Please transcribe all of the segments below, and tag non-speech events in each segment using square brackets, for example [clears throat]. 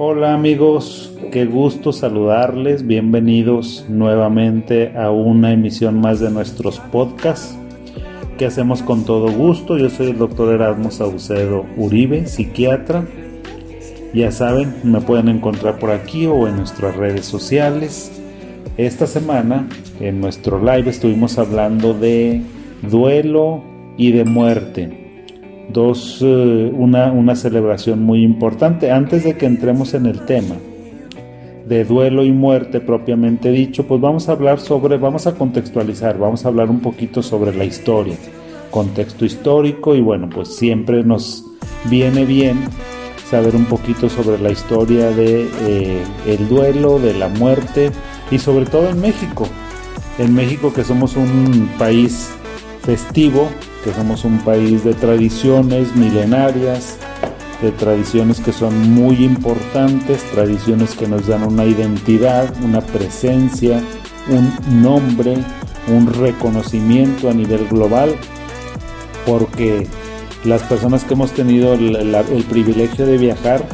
Hola amigos, qué gusto saludarles, bienvenidos nuevamente a una emisión más de nuestros podcasts que hacemos con todo gusto. Yo soy el doctor Erasmo Saucedo Uribe, psiquiatra. Ya saben, me pueden encontrar por aquí o en nuestras redes sociales. Esta semana en nuestro live estuvimos hablando de duelo y de muerte dos, eh, una, una celebración muy importante. Antes de que entremos en el tema de duelo y muerte propiamente dicho, pues vamos a hablar sobre, vamos a contextualizar, vamos a hablar un poquito sobre la historia, contexto histórico y bueno, pues siempre nos viene bien saber un poquito sobre la historia de eh, el duelo, de la muerte y sobre todo en México. En México que somos un país festivo, somos un país de tradiciones milenarias, de tradiciones que son muy importantes, tradiciones que nos dan una identidad, una presencia, un nombre, un reconocimiento a nivel global, porque las personas que hemos tenido el, privilegio de viajar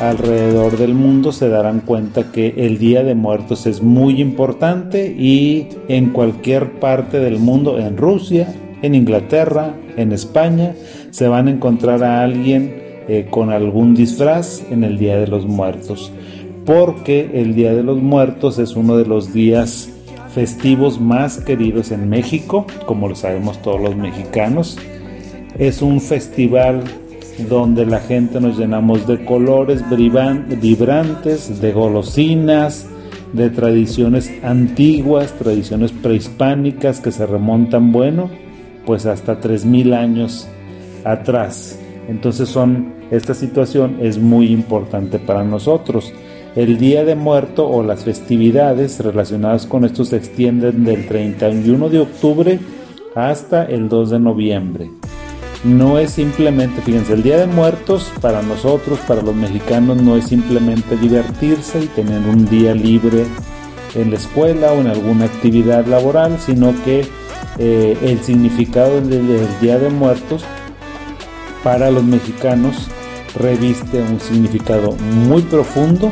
alrededor del mundo se darán cuenta que el Día de Muertos es muy importante y en cualquier parte del mundo, en Rusia, en Inglaterra, en España, se van a encontrar a alguien eh, con algún disfraz en el Día de los Muertos, porque el Día de los Muertos es uno de los días festivos más queridos en México, como lo sabemos todos los mexicanos. Es un festival donde la gente nos llenamos de colores vibrantes, de golosinas, de tradiciones antiguas, tradiciones prehispánicas que se remontan, bueno, pues hasta 3.000 años atrás. Entonces son, esta situación es muy importante para nosotros. El Día de Muerto o las festividades relacionadas con esto se extienden del 31 de octubre hasta el 2 de noviembre. No es simplemente, fíjense, el Día de Muertos para nosotros, para los mexicanos, no es simplemente divertirse y tener un día libre en la escuela o en alguna actividad laboral, sino que eh, el significado del, Día de Muertos para los mexicanos reviste un significado muy profundo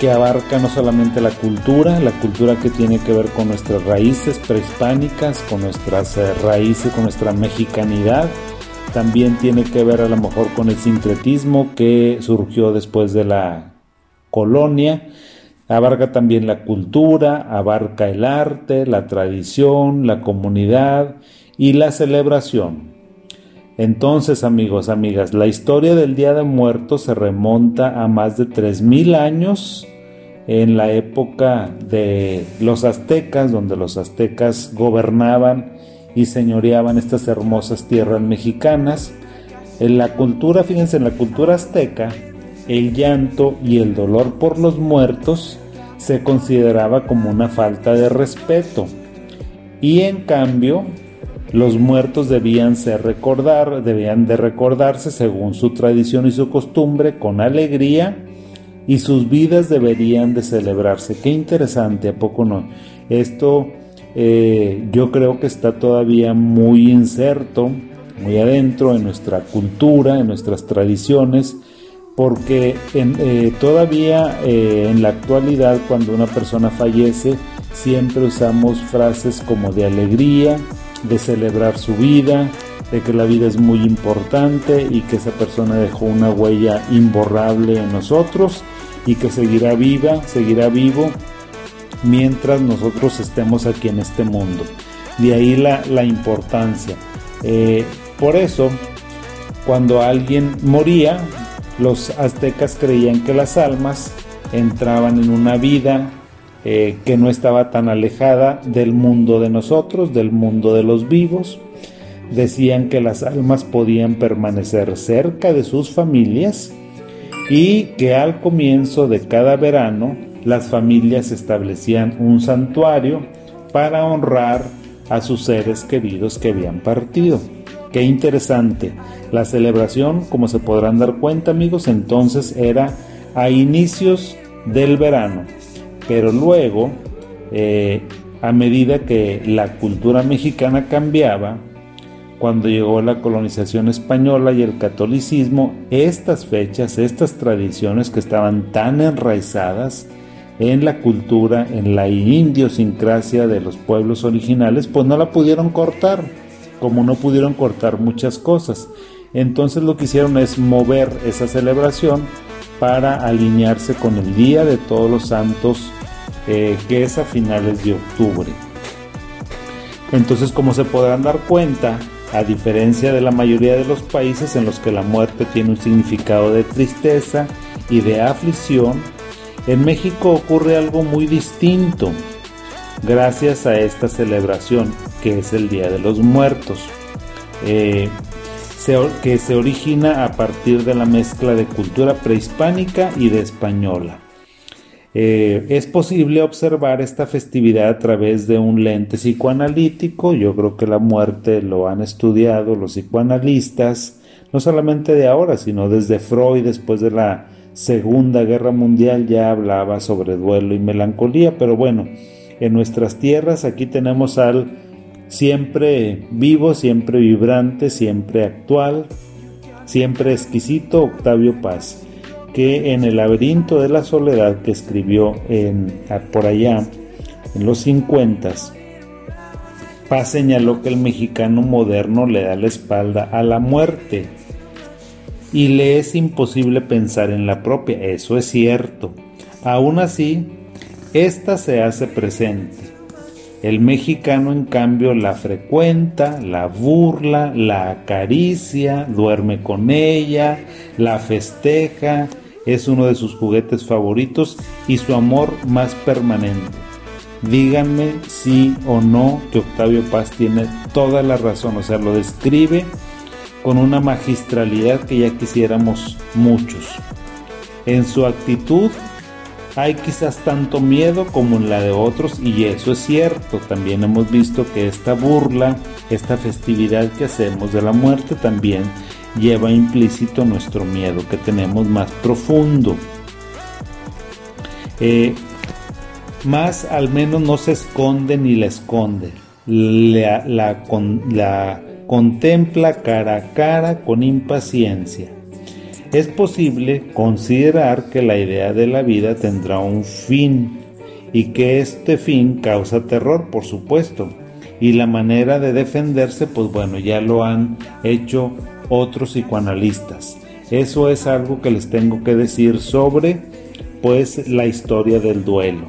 que abarca no solamente la cultura, la cultura que tiene que ver con nuestras raíces prehispánicas, con nuestras eh, raíces, con nuestra mexicanidad, también tiene que ver a lo mejor con el sincretismo que surgió después de la colonia Abarca también la cultura, abarca el arte, la tradición, la comunidad y la celebración. Entonces, amigos, amigas, la historia del Día de Muertos se remonta a más de 3.000 años en la época de los aztecas, donde los aztecas gobernaban y señoreaban estas hermosas tierras mexicanas. En la cultura, fíjense, en la cultura azteca, el llanto y el dolor por los muertos se consideraba como una falta de respeto y en cambio los muertos debían ser recordar, debían de recordarse según su tradición y su costumbre con alegría y sus vidas deberían de celebrarse. Qué interesante, ¿a poco no? Esto eh, yo creo que está todavía muy inserto, muy adentro en nuestra cultura, en nuestras tradiciones porque eh, todavía eh, en la actualidad cuando una persona fallece siempre usamos frases como de alegría, de celebrar su vida, de que la vida es muy importante y que esa persona dejó una huella imborrable en nosotros y que seguirá viva, seguirá vivo mientras nosotros estemos aquí en este mundo. De ahí la, importancia. Eh, por eso, cuando alguien moría, los aztecas creían que las almas entraban en una vida eh, que no estaba tan alejada del mundo de nosotros, del mundo de los vivos. Decían que las almas podían permanecer cerca de sus familias y que al comienzo de cada verano las familias establecían un santuario para honrar a sus seres queridos que habían partido. Qué interesante. La celebración, como se podrán dar cuenta amigos, entonces era a inicios del verano. Pero luego, eh, a medida que la cultura mexicana cambiaba, cuando llegó la colonización española y el catolicismo, estas fechas, estas tradiciones que estaban tan enraizadas en la cultura, en la idiosincrasia de los pueblos originales, pues no la pudieron cortar, como no pudieron cortar muchas cosas. Entonces lo que hicieron es mover esa celebración para alinearse con el Día de Todos los Santos, eh, que es a finales de octubre. Entonces, como se podrán dar cuenta, a diferencia de la mayoría de los países en los que la muerte tiene un significado de tristeza y de aflicción, en México ocurre algo muy distinto gracias a esta celebración que es el Día de los Muertos. Eh, que se origina a partir de la mezcla de cultura prehispánica y de española. Eh, es posible observar esta festividad a través de un lente psicoanalítico. Yo creo que la muerte lo han estudiado los psicoanalistas, no solamente de ahora, sino desde Freud, después de la Segunda Guerra Mundial, ya hablaba sobre duelo y melancolía. Pero bueno, en nuestras tierras aquí tenemos al siempre vivo, siempre vibrante, siempre actual, siempre exquisito Octavio Paz, que en el laberinto de la soledad que escribió en, por allá en los 50, Paz señaló que el mexicano moderno le da la espalda a la muerte y le es imposible pensar en la propia. Eso es cierto. Aún así, esta se hace presente el mexicano, en cambio, la frecuenta, la burla, la acaricia, duerme con ella, la festeja, es uno de sus juguetes favoritos y su amor más permanente. Díganme si o no que Octavio Paz tiene toda la razón, o sea, lo describe con una magistralidad que ya quisiéramos muchos. En su actitud hay quizás tanto miedo como en la de otros y eso es cierto. También hemos visto que esta burla, esta festividad que hacemos de la muerte también lleva implícito nuestro miedo que tenemos más profundo. Eh, más al menos no se esconde ni la esconde. La, la contempla cara a cara con impaciencia es posible considerar que la idea de la vida tendrá un fin y que este fin causa terror, por supuesto. Y la manera de defenderse, pues bueno, ya lo han hecho otros psicoanalistas. Eso es algo que les tengo que decir sobre pues la historia del duelo.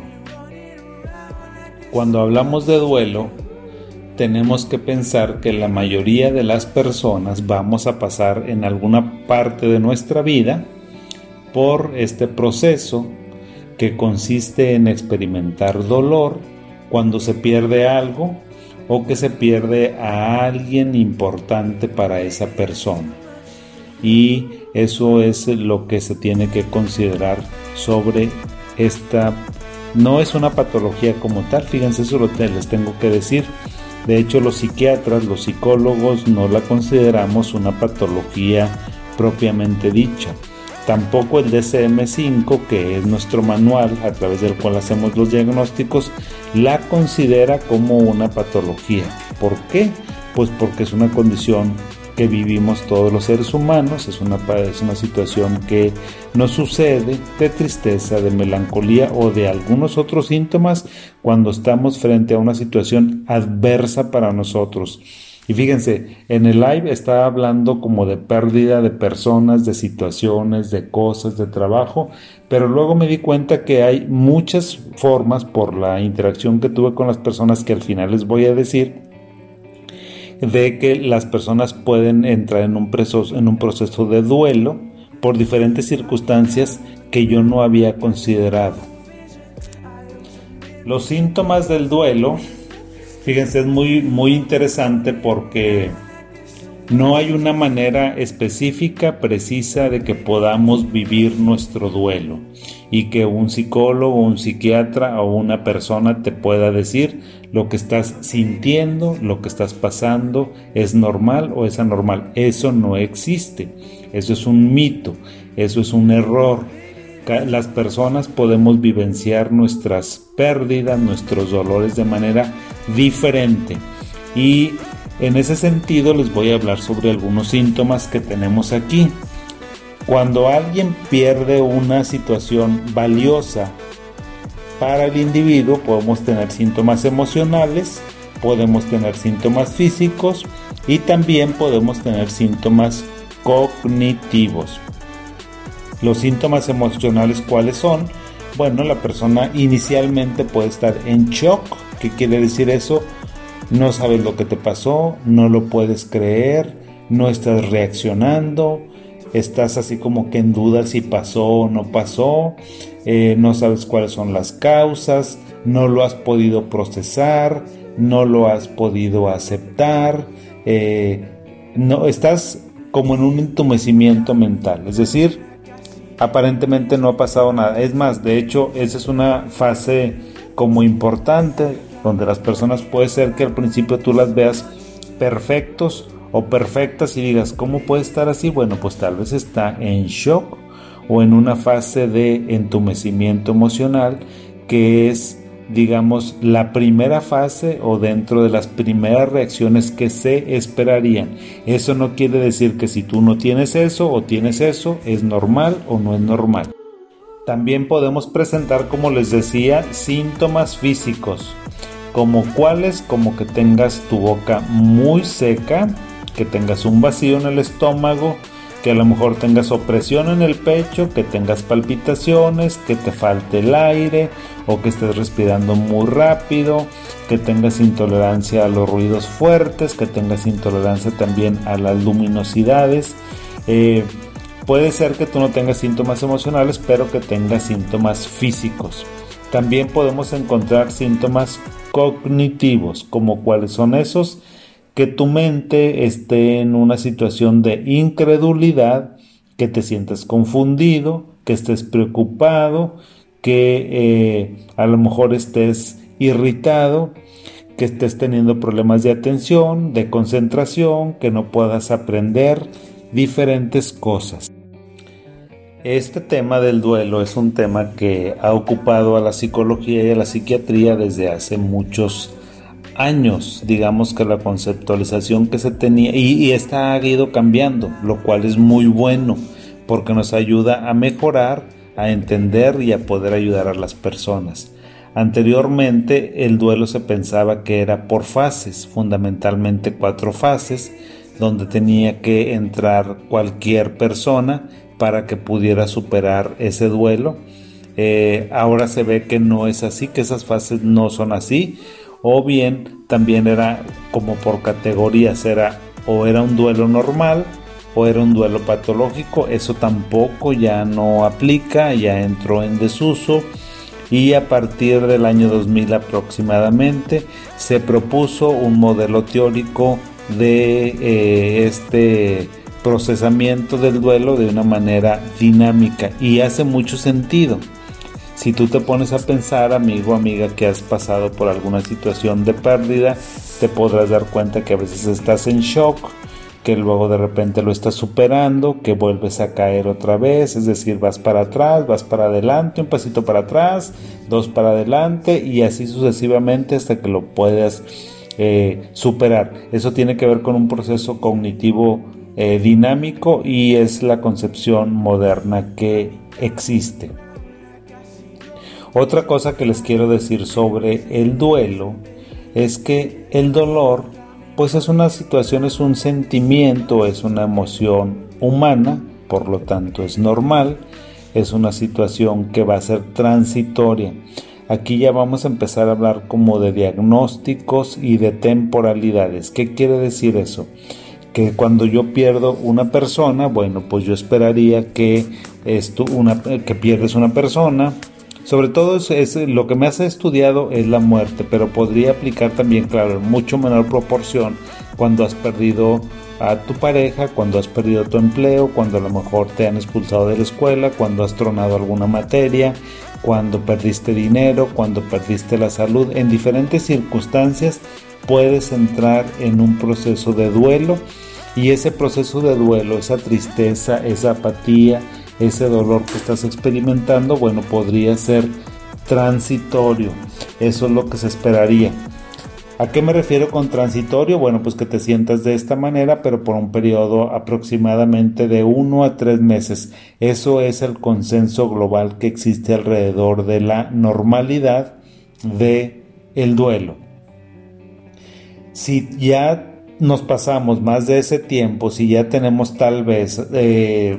Cuando hablamos de duelo, tenemos que pensar que la mayoría de las personas vamos a pasar en alguna parte de nuestra vida por este proceso que consiste en experimentar dolor cuando se pierde algo o que se pierde a alguien importante para esa persona. Y eso es lo que se tiene que considerar sobre esta... No es una patología como tal, fíjense, eso les tengo que decir de hecho, los psiquiatras, los psicólogos no la consideramos una patología propiamente dicha. Tampoco el DSM5, que es nuestro manual a través del cual hacemos los diagnósticos, la considera como una patología. ¿Por qué? Pues porque es una condición que vivimos todos los seres humanos, es una, situación que nos sucede de tristeza, de melancolía o de algunos otros síntomas cuando estamos frente a una situación adversa para nosotros. Y fíjense, en el live estaba hablando como de pérdida de personas, de situaciones, de cosas, de trabajo, pero luego me di cuenta que hay muchas formas por la interacción que tuve con las personas que al final les voy a decir de que las personas pueden entrar en un, proceso, en un proceso de duelo por diferentes circunstancias que yo no había considerado. Los síntomas del duelo, fíjense, es muy, muy interesante porque no hay una manera específica, precisa de que podamos vivir nuestro duelo y que un psicólogo, un psiquiatra o una persona te pueda decir lo que estás sintiendo, lo que estás pasando, es normal o es anormal. Eso no existe. Eso es un mito, eso es un error. Las personas podemos vivenciar nuestras pérdidas, nuestros dolores de manera diferente. Y En ese sentido les voy a hablar sobre algunos síntomas que tenemos aquí. Cuando alguien pierde una situación valiosa para el individuo, podemos tener síntomas emocionales, podemos tener síntomas físicos y también podemos tener síntomas cognitivos. Los síntomas emocionales cuáles son? Bueno, la persona inicialmente puede estar en shock. ¿Qué quiere decir eso? No sabes lo que te pasó, no lo puedes creer, no estás reaccionando, estás así como que en duda si pasó o no pasó, eh, no sabes cuáles son las causas, no lo has podido procesar, no lo has podido aceptar, eh, no estás como en un entumecimiento mental, es decir, aparentemente no ha pasado nada. Es más, de hecho, esa es una fase como importante donde las personas puede ser que al principio tú las veas perfectos o perfectas y digas, ¿cómo puede estar así? Bueno, pues tal vez está en shock o en una fase de entumecimiento emocional que es digamos, la primera fase o dentro de las primeras reacciones que se esperarían. Eso no quiere decir que si tú no tienes eso o tienes eso, es normal o no es normal. También podemos presentar, como les decía, síntomas físicos, como cuáles, como que tengas tu boca muy seca, que tengas un vacío en el estómago, que a lo mejor tengas opresión en el pecho, que tengas palpitaciones, que te falte el aire o que estés respirando muy rápido, que tengas intolerancia a los ruidos fuertes, que tengas intolerancia también a las luminosidades. Eh, puede ser que tú no tengas síntomas emocionales, pero que tengas síntomas físicos. También podemos encontrar síntomas cognitivos, como cuáles son esos que tu mente esté en una situación de incredulidad, que te sientas confundido, que estés preocupado, que eh, a lo mejor estés irritado, que estés teniendo problemas de atención, de concentración, que no puedas aprender diferentes cosas. Este tema del duelo es un tema que ha ocupado a la psicología y a la psiquiatría desde hace muchos años años, digamos que la conceptualización que se tenía y, esta ha ido cambiando, lo cual es muy bueno porque nos ayuda a mejorar, a entender y a poder ayudar a las personas. Anteriormente el duelo se pensaba que era por fases, fundamentalmente cuatro fases, donde tenía que entrar cualquier persona para que pudiera superar ese duelo. Eh, ahora se ve que no es así, que esas fases no son así o bien también era como por categorías, era o era un duelo normal o era un duelo patológico, eso tampoco ya no aplica, ya entró en desuso y a partir del año 2000 aproximadamente se propuso un modelo teórico de eh, este procesamiento del duelo de una manera dinámica y hace mucho sentido. Si tú te pones a pensar, amigo, amiga, que has pasado por alguna situación de pérdida, te podrás dar cuenta que a veces estás en shock, que luego de repente lo estás superando, que vuelves a caer otra vez, es decir, vas para atrás, vas para adelante, un pasito para atrás, dos para adelante y así sucesivamente hasta que lo puedas eh, superar. Eso tiene que ver con un proceso cognitivo eh, dinámico y es la concepción moderna que existe. Otra cosa que les quiero decir sobre el duelo es que el dolor pues es una situación, es un sentimiento, es una emoción humana, por lo tanto es normal, es una situación que va a ser transitoria. Aquí ya vamos a empezar a hablar como de diagnósticos y de temporalidades. ¿Qué quiere decir eso? Que cuando yo pierdo una persona, bueno, pues yo esperaría que esto, una, que pierdes una persona, sobre todo es, lo que me has estudiado es la muerte, pero podría aplicar también, claro, en mucho menor proporción cuando has perdido a tu pareja, cuando has perdido tu empleo, cuando a lo mejor te han expulsado de la escuela, cuando has tronado alguna materia, cuando perdiste dinero, cuando perdiste la salud, en diferentes circunstancias puedes entrar en un proceso de duelo y ese proceso de duelo, esa tristeza, esa apatía, ese dolor que estás experimentando, bueno, podría ser transitorio. Eso es lo que se esperaría. ¿A qué me refiero con transitorio? Bueno, pues que te sientas de esta manera, pero por un periodo aproximadamente de uno a tres meses. Eso es el consenso global que existe alrededor de la normalidad de el duelo. Si ya nos pasamos más de ese tiempo, si ya tenemos tal vez eh,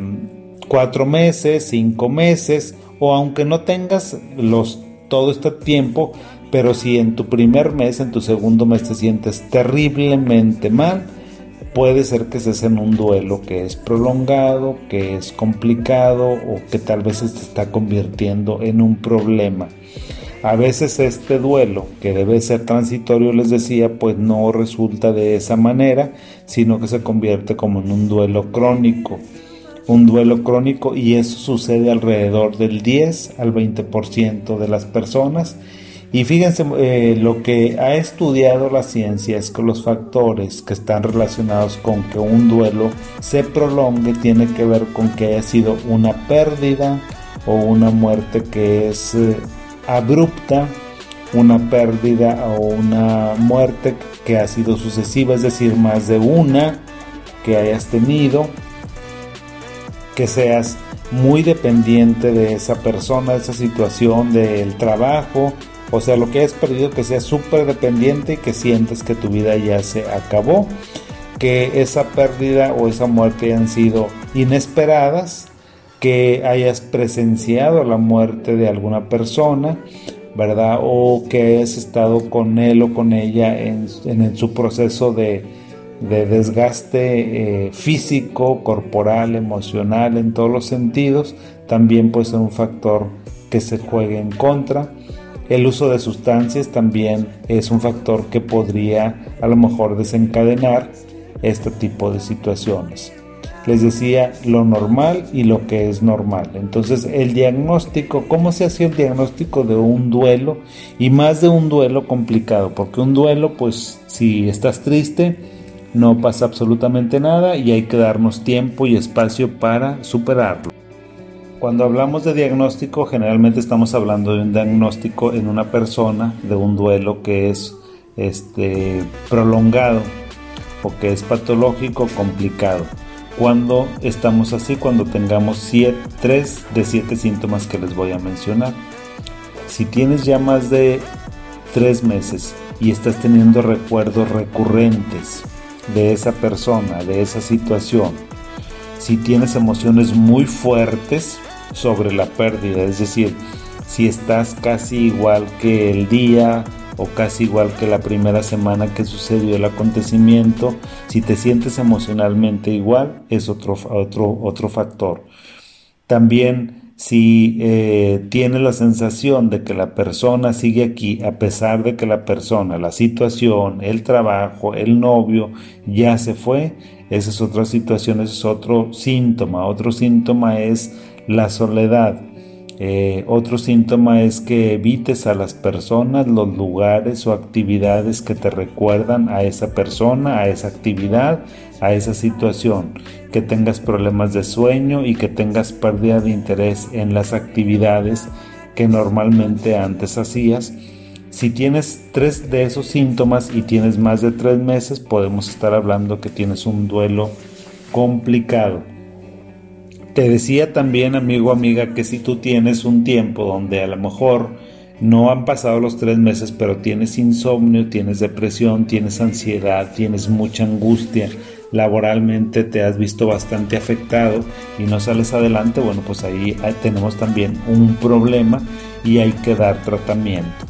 cuatro meses, cinco meses, o aunque no tengas los todo este tiempo, pero si en tu primer mes, en tu segundo mes te sientes terriblemente mal, puede ser que estés en un duelo que es prolongado, que es complicado o que tal vez se está convirtiendo en un problema. A veces este duelo, que debe ser transitorio, les decía, pues no resulta de esa manera, sino que se convierte como en un duelo crónico. Un duelo crónico y eso sucede alrededor del 10 al 20% de las personas. Y fíjense, eh, lo que ha estudiado la ciencia es que los factores que están relacionados con que un duelo se prolongue tiene que ver con que haya sido una pérdida o una muerte que es eh, abrupta, una pérdida o una muerte que ha sido sucesiva, es decir, más de una que hayas tenido, que seas muy dependiente de esa persona, de esa situación, del trabajo, o sea, lo que has perdido que sea súper dependiente y que sientes que tu vida ya se acabó. Que esa pérdida o esa muerte hayan sido inesperadas. Que hayas presenciado la muerte de alguna persona. ¿Verdad? O que hayas estado con él o con ella en, su proceso de, desgaste eh, físico, corporal, emocional, en todos los sentidos, también puede ser un factor que se juegue en contra. El uso de sustancias también es un factor que podría a lo mejor desencadenar este tipo de situaciones. Les decía lo normal y lo que es normal. Entonces el diagnóstico, ¿cómo se hace el diagnóstico de un duelo? Y más de un duelo complicado, porque un duelo, pues si estás triste, no pasa absolutamente nada y hay que darnos tiempo y espacio para superarlo. Cuando hablamos de diagnóstico, generalmente estamos hablando de un diagnóstico en una persona de un duelo que es este, prolongado o que es patológico, complicado. Cuando estamos así, cuando tengamos 3 de 7 síntomas que les voy a mencionar. Si tienes ya más de 3 meses y estás teniendo recuerdos recurrentes de esa persona, de esa situación, si tienes emociones muy fuertes sobre la pérdida, es decir, si estás casi igual que el día o casi igual que la primera semana que sucedió el acontecimiento, si te sientes emocionalmente igual, es otro, otro, otro factor. También si eh, tienes la sensación de que la persona sigue aquí a pesar de que la persona, la situación, el trabajo, el novio ya se fue, esa es otra situación, ese es otro síntoma. Otro síntoma es la soledad. Eh, otro síntoma es que evites a las personas, los lugares o actividades que te recuerdan a esa persona, a esa actividad, a esa situación. Que tengas problemas de sueño y que tengas pérdida de interés en las actividades que normalmente antes hacías si tienes tres de esos síntomas y tienes más de tres meses, podemos estar hablando que tienes un duelo complicado. Te decía también, amigo, amiga, que si tú tienes un tiempo donde a lo mejor no han pasado los tres meses, pero tienes insomnio, tienes depresión, tienes ansiedad, tienes mucha angustia, laboralmente te has visto bastante afectado y no sales adelante, bueno, pues ahí tenemos también un problema y hay que dar tratamiento.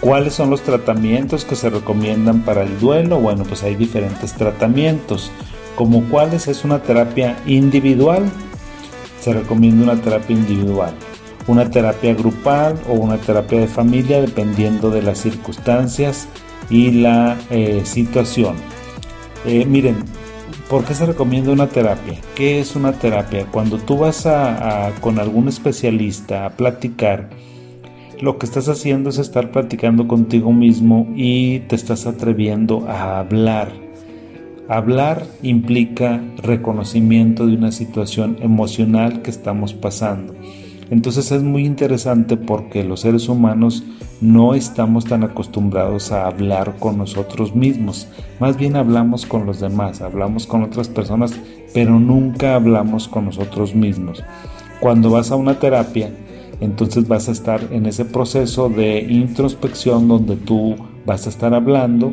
¿Cuáles son los tratamientos que se recomiendan para el duelo? Bueno, pues hay diferentes tratamientos. Como cuáles es una terapia individual, se recomienda una terapia individual. Una terapia grupal o una terapia de familia dependiendo de las circunstancias y la eh, situación. Eh, miren, ¿por qué se recomienda una terapia? ¿Qué es una terapia? Cuando tú vas a, con algún especialista a platicar, lo que estás haciendo es estar platicando contigo mismo y te estás atreviendo a hablar. Hablar implica reconocimiento de una situación emocional que estamos pasando. Entonces es muy interesante porque los seres humanos no estamos tan acostumbrados a hablar con nosotros mismos. Más bien hablamos con los demás, hablamos con otras personas, pero nunca hablamos con nosotros mismos. Cuando vas a una terapia, entonces vas a estar en ese proceso de introspección donde tú vas a estar hablando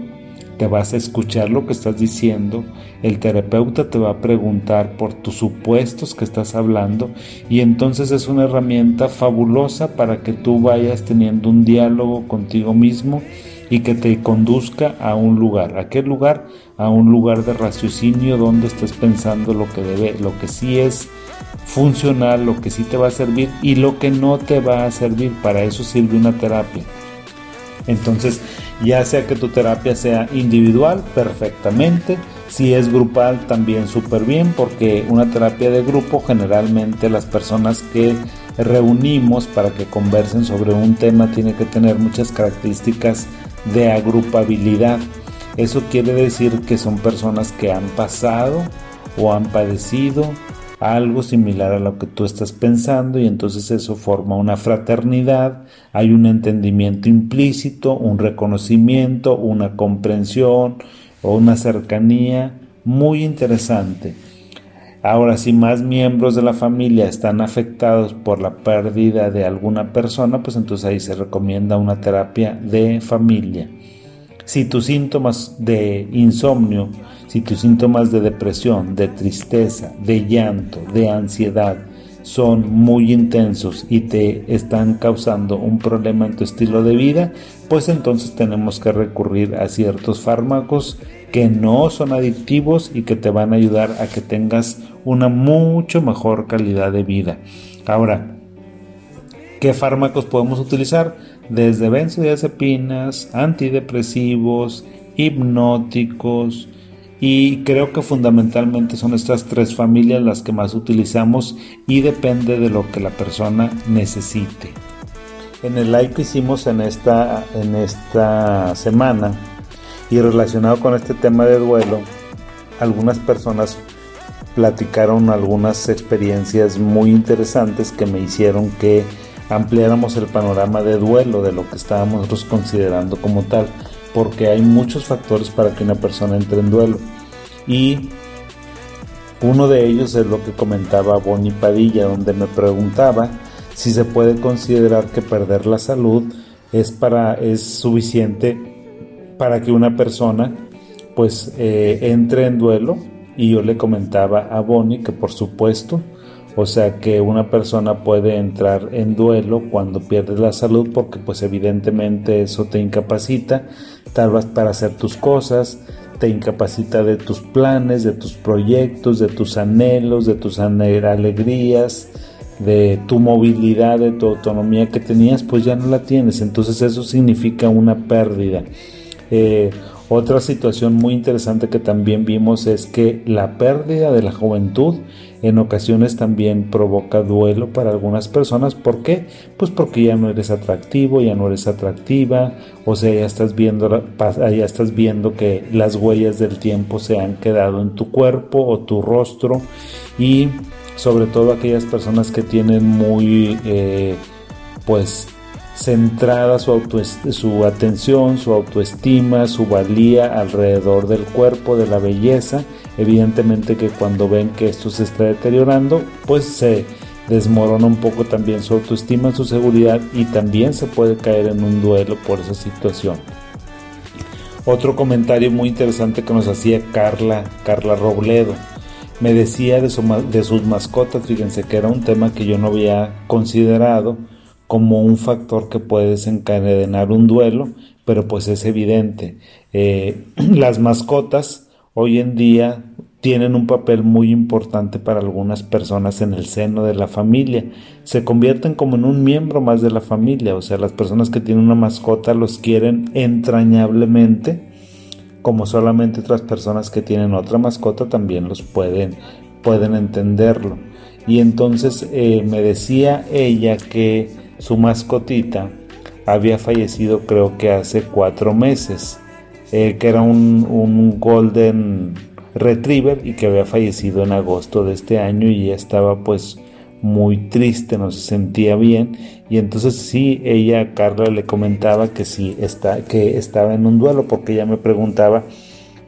te vas a escuchar lo que estás diciendo, el terapeuta te va a preguntar por tus supuestos que estás hablando y entonces es una herramienta fabulosa para que tú vayas teniendo un diálogo contigo mismo y que te conduzca a un lugar. ¿A qué lugar? A un lugar de raciocinio donde estés pensando lo que debe, lo que sí es funcional, lo que sí te va a servir y lo que no te va a servir. Para eso sirve una terapia. Entonces, ya sea que tu terapia sea individual, perfectamente. Si es grupal, también súper bien, porque una terapia de grupo, generalmente las personas que reunimos para que conversen sobre un tema tiene que tener muchas características de agrupabilidad. Eso quiere decir que son personas que han pasado o han padecido algo similar a lo que tú estás pensando y entonces eso forma una fraternidad, hay un entendimiento implícito, un reconocimiento, una comprensión o una cercanía muy interesante. Ahora, si más miembros de la familia están afectados por la pérdida de alguna persona, pues entonces ahí se recomienda una terapia de familia. Si tus síntomas de insomnio si tus síntomas de depresión, de tristeza, de llanto, de ansiedad son muy intensos y te están causando un problema en tu estilo de vida, pues entonces tenemos que recurrir a ciertos fármacos que no son adictivos y que te van a ayudar a que tengas una mucho mejor calidad de vida. Ahora, ¿qué fármacos podemos utilizar? Desde benzodiazepinas, antidepresivos, hipnóticos, y creo que fundamentalmente son estas tres familias las que más utilizamos y depende de lo que la persona necesite. En el live que hicimos en esta, en esta semana y relacionado con este tema de duelo, algunas personas platicaron algunas experiencias muy interesantes que me hicieron que ampliáramos el panorama de duelo de lo que estábamos considerando como tal porque hay muchos factores para que una persona entre en duelo. Y uno de ellos es lo que comentaba Bonnie Padilla, donde me preguntaba si se puede considerar que perder la salud es, para, es suficiente para que una persona pues eh, entre en duelo y yo le comentaba a Bonnie que por supuesto o sea que una persona puede entrar en duelo cuando pierde la salud porque pues evidentemente eso te incapacita vez para hacer tus cosas, te incapacita de tus planes, de tus proyectos, de tus anhelos, de tus alegrías, de tu movilidad, de tu autonomía que tenías, pues ya no la tienes. Entonces eso significa una pérdida. Eh, otra situación muy interesante que también vimos es que la pérdida de la juventud en ocasiones también provoca duelo para algunas personas. ¿Por qué? Pues porque ya no eres atractivo, ya no eres atractiva, o sea, ya estás viendo, ya estás viendo que las huellas del tiempo se han quedado en tu cuerpo o tu rostro y sobre todo aquellas personas que tienen muy eh, pues centrada su, su atención, su autoestima, su valía alrededor del cuerpo, de la belleza. Evidentemente que cuando ven que esto se está deteriorando, pues se desmorona un poco también su autoestima, su seguridad y también se puede caer en un duelo por esa situación. Otro comentario muy interesante que nos hacía Carla, Carla Robledo. Me decía de, sus mascotas, fíjense que era un tema que yo no había considerado como un factor que puede desencadenar un duelo, pero pues es evidente. Eh, [clears throat] las mascotas hoy en día tienen un papel muy importante para algunas personas en el seno de la familia. Se convierten como en un miembro más de la familia, o sea, las personas que tienen una mascota los quieren entrañablemente, como solamente otras personas que tienen otra mascota también los pueden, pueden entenderlo. Y entonces eh, me decía ella que su mascotita había fallecido creo que hace cuatro meses, eh, que era un, un, golden retriever y que había fallecido en agosto de este año y ya estaba pues muy triste, no se sentía bien. Y entonces sí, ella, Carla, le comentaba que sí, está, que estaba en un duelo porque ella me preguntaba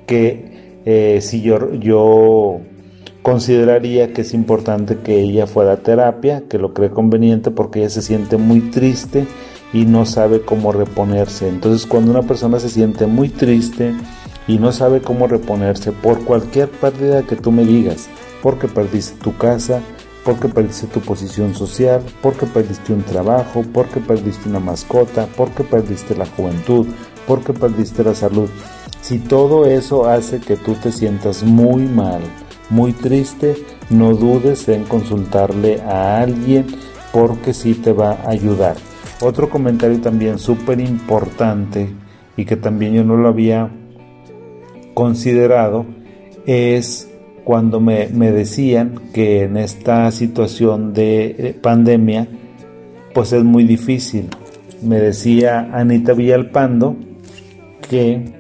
que eh, si yo, yo consideraría que es importante que ella fuera a terapia, que lo cree conveniente porque ella se siente muy triste y no sabe cómo reponerse. Entonces cuando una persona se siente muy triste y no sabe cómo reponerse por cualquier pérdida que tú me digas, porque perdiste tu casa, porque perdiste tu posición social, porque perdiste un trabajo, porque perdiste una mascota, porque perdiste la juventud, porque perdiste la salud. Si todo eso hace que tú te sientas muy mal, muy triste, no dudes en consultarle a alguien porque sí te va a ayudar. Otro comentario también súper importante y que también yo no lo había considerado es cuando me, decían que en esta situación de eh, pandemia pues es muy difícil. Me decía Anita Villalpando que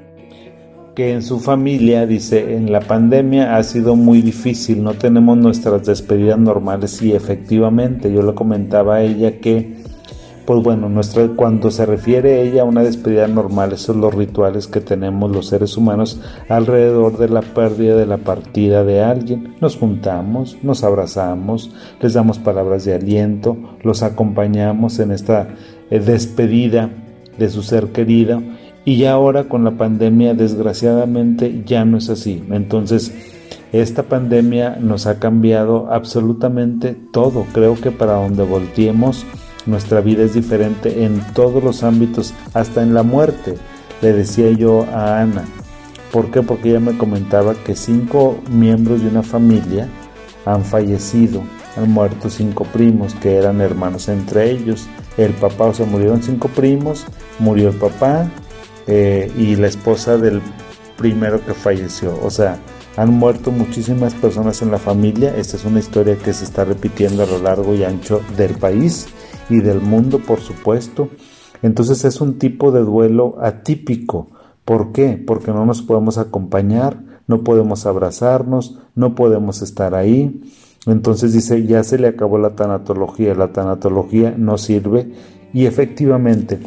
que en su familia, dice, en la pandemia ha sido muy difícil, no tenemos nuestras despedidas normales y efectivamente yo le comentaba a ella que, pues bueno, nuestra, cuando se refiere ella a una despedida normal, esos son los rituales que tenemos los seres humanos alrededor de la pérdida, de la partida de alguien. Nos juntamos, nos abrazamos, les damos palabras de aliento, los acompañamos en esta eh, despedida de su ser querido y ya ahora con la pandemia desgraciadamente ya no es así. Entonces, esta pandemia nos ha cambiado absolutamente todo. Creo que para donde volteemos, nuestra vida es diferente en todos los ámbitos, hasta en la muerte. Le decía yo a Ana. ¿Por qué? Porque ella me comentaba que cinco miembros de una familia han fallecido, han muerto cinco primos que eran hermanos entre ellos. El papá, o sea, murieron cinco primos, murió el papá, eh, y la esposa del primero que falleció. O sea, han muerto muchísimas personas en la familia. Esta es una historia que se está repitiendo a lo largo y ancho del país y del mundo, por supuesto. Entonces es un tipo de duelo atípico. ¿Por qué? Porque no nos podemos acompañar, no podemos abrazarnos, no podemos estar ahí. Entonces dice, ya se le acabó la tanatología, la tanatología no sirve y efectivamente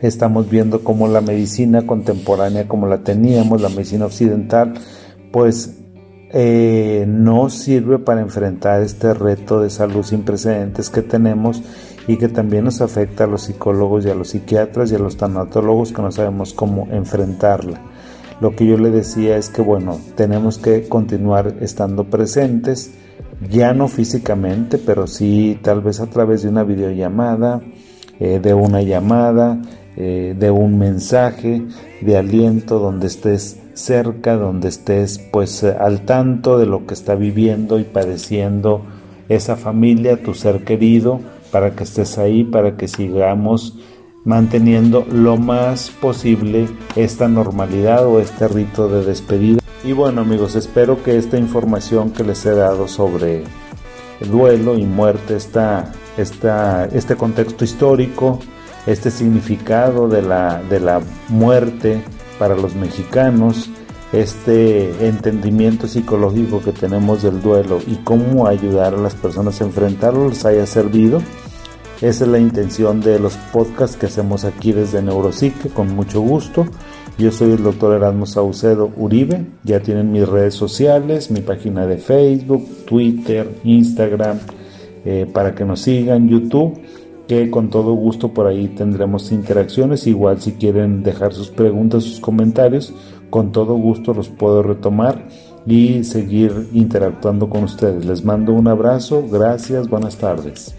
estamos viendo cómo la medicina contemporánea, como la teníamos, la medicina occidental, pues eh, no sirve para enfrentar este reto de salud sin precedentes que tenemos y que también nos afecta a los psicólogos y a los psiquiatras y a los tanatólogos que no sabemos cómo enfrentarla. Lo que yo le decía es que bueno, tenemos que continuar estando presentes, ya no físicamente, pero sí tal vez a través de una videollamada, eh, de una llamada, eh, de un mensaje de aliento donde estés cerca, donde estés pues al tanto de lo que está viviendo y padeciendo esa familia, tu ser querido, para que estés ahí, para que sigamos manteniendo lo más posible esta normalidad o este rito de despedida. Y bueno amigos, espero que esta información que les he dado sobre el duelo y muerte, esta, esta, este contexto histórico, este significado de la, de la muerte para los mexicanos, este entendimiento psicológico que tenemos del duelo y cómo ayudar a las personas a enfrentarlo les haya servido. Esa es la intención de los podcasts que hacemos aquí desde Neuropsique, con mucho gusto. Yo soy el doctor Erasmo Saucedo Uribe. Ya tienen mis redes sociales, mi página de Facebook, Twitter, Instagram, eh, para que nos sigan, YouTube que con todo gusto por ahí tendremos interacciones. Igual si quieren dejar sus preguntas, sus comentarios, con todo gusto los puedo retomar y seguir interactuando con ustedes. Les mando un abrazo, gracias, buenas tardes.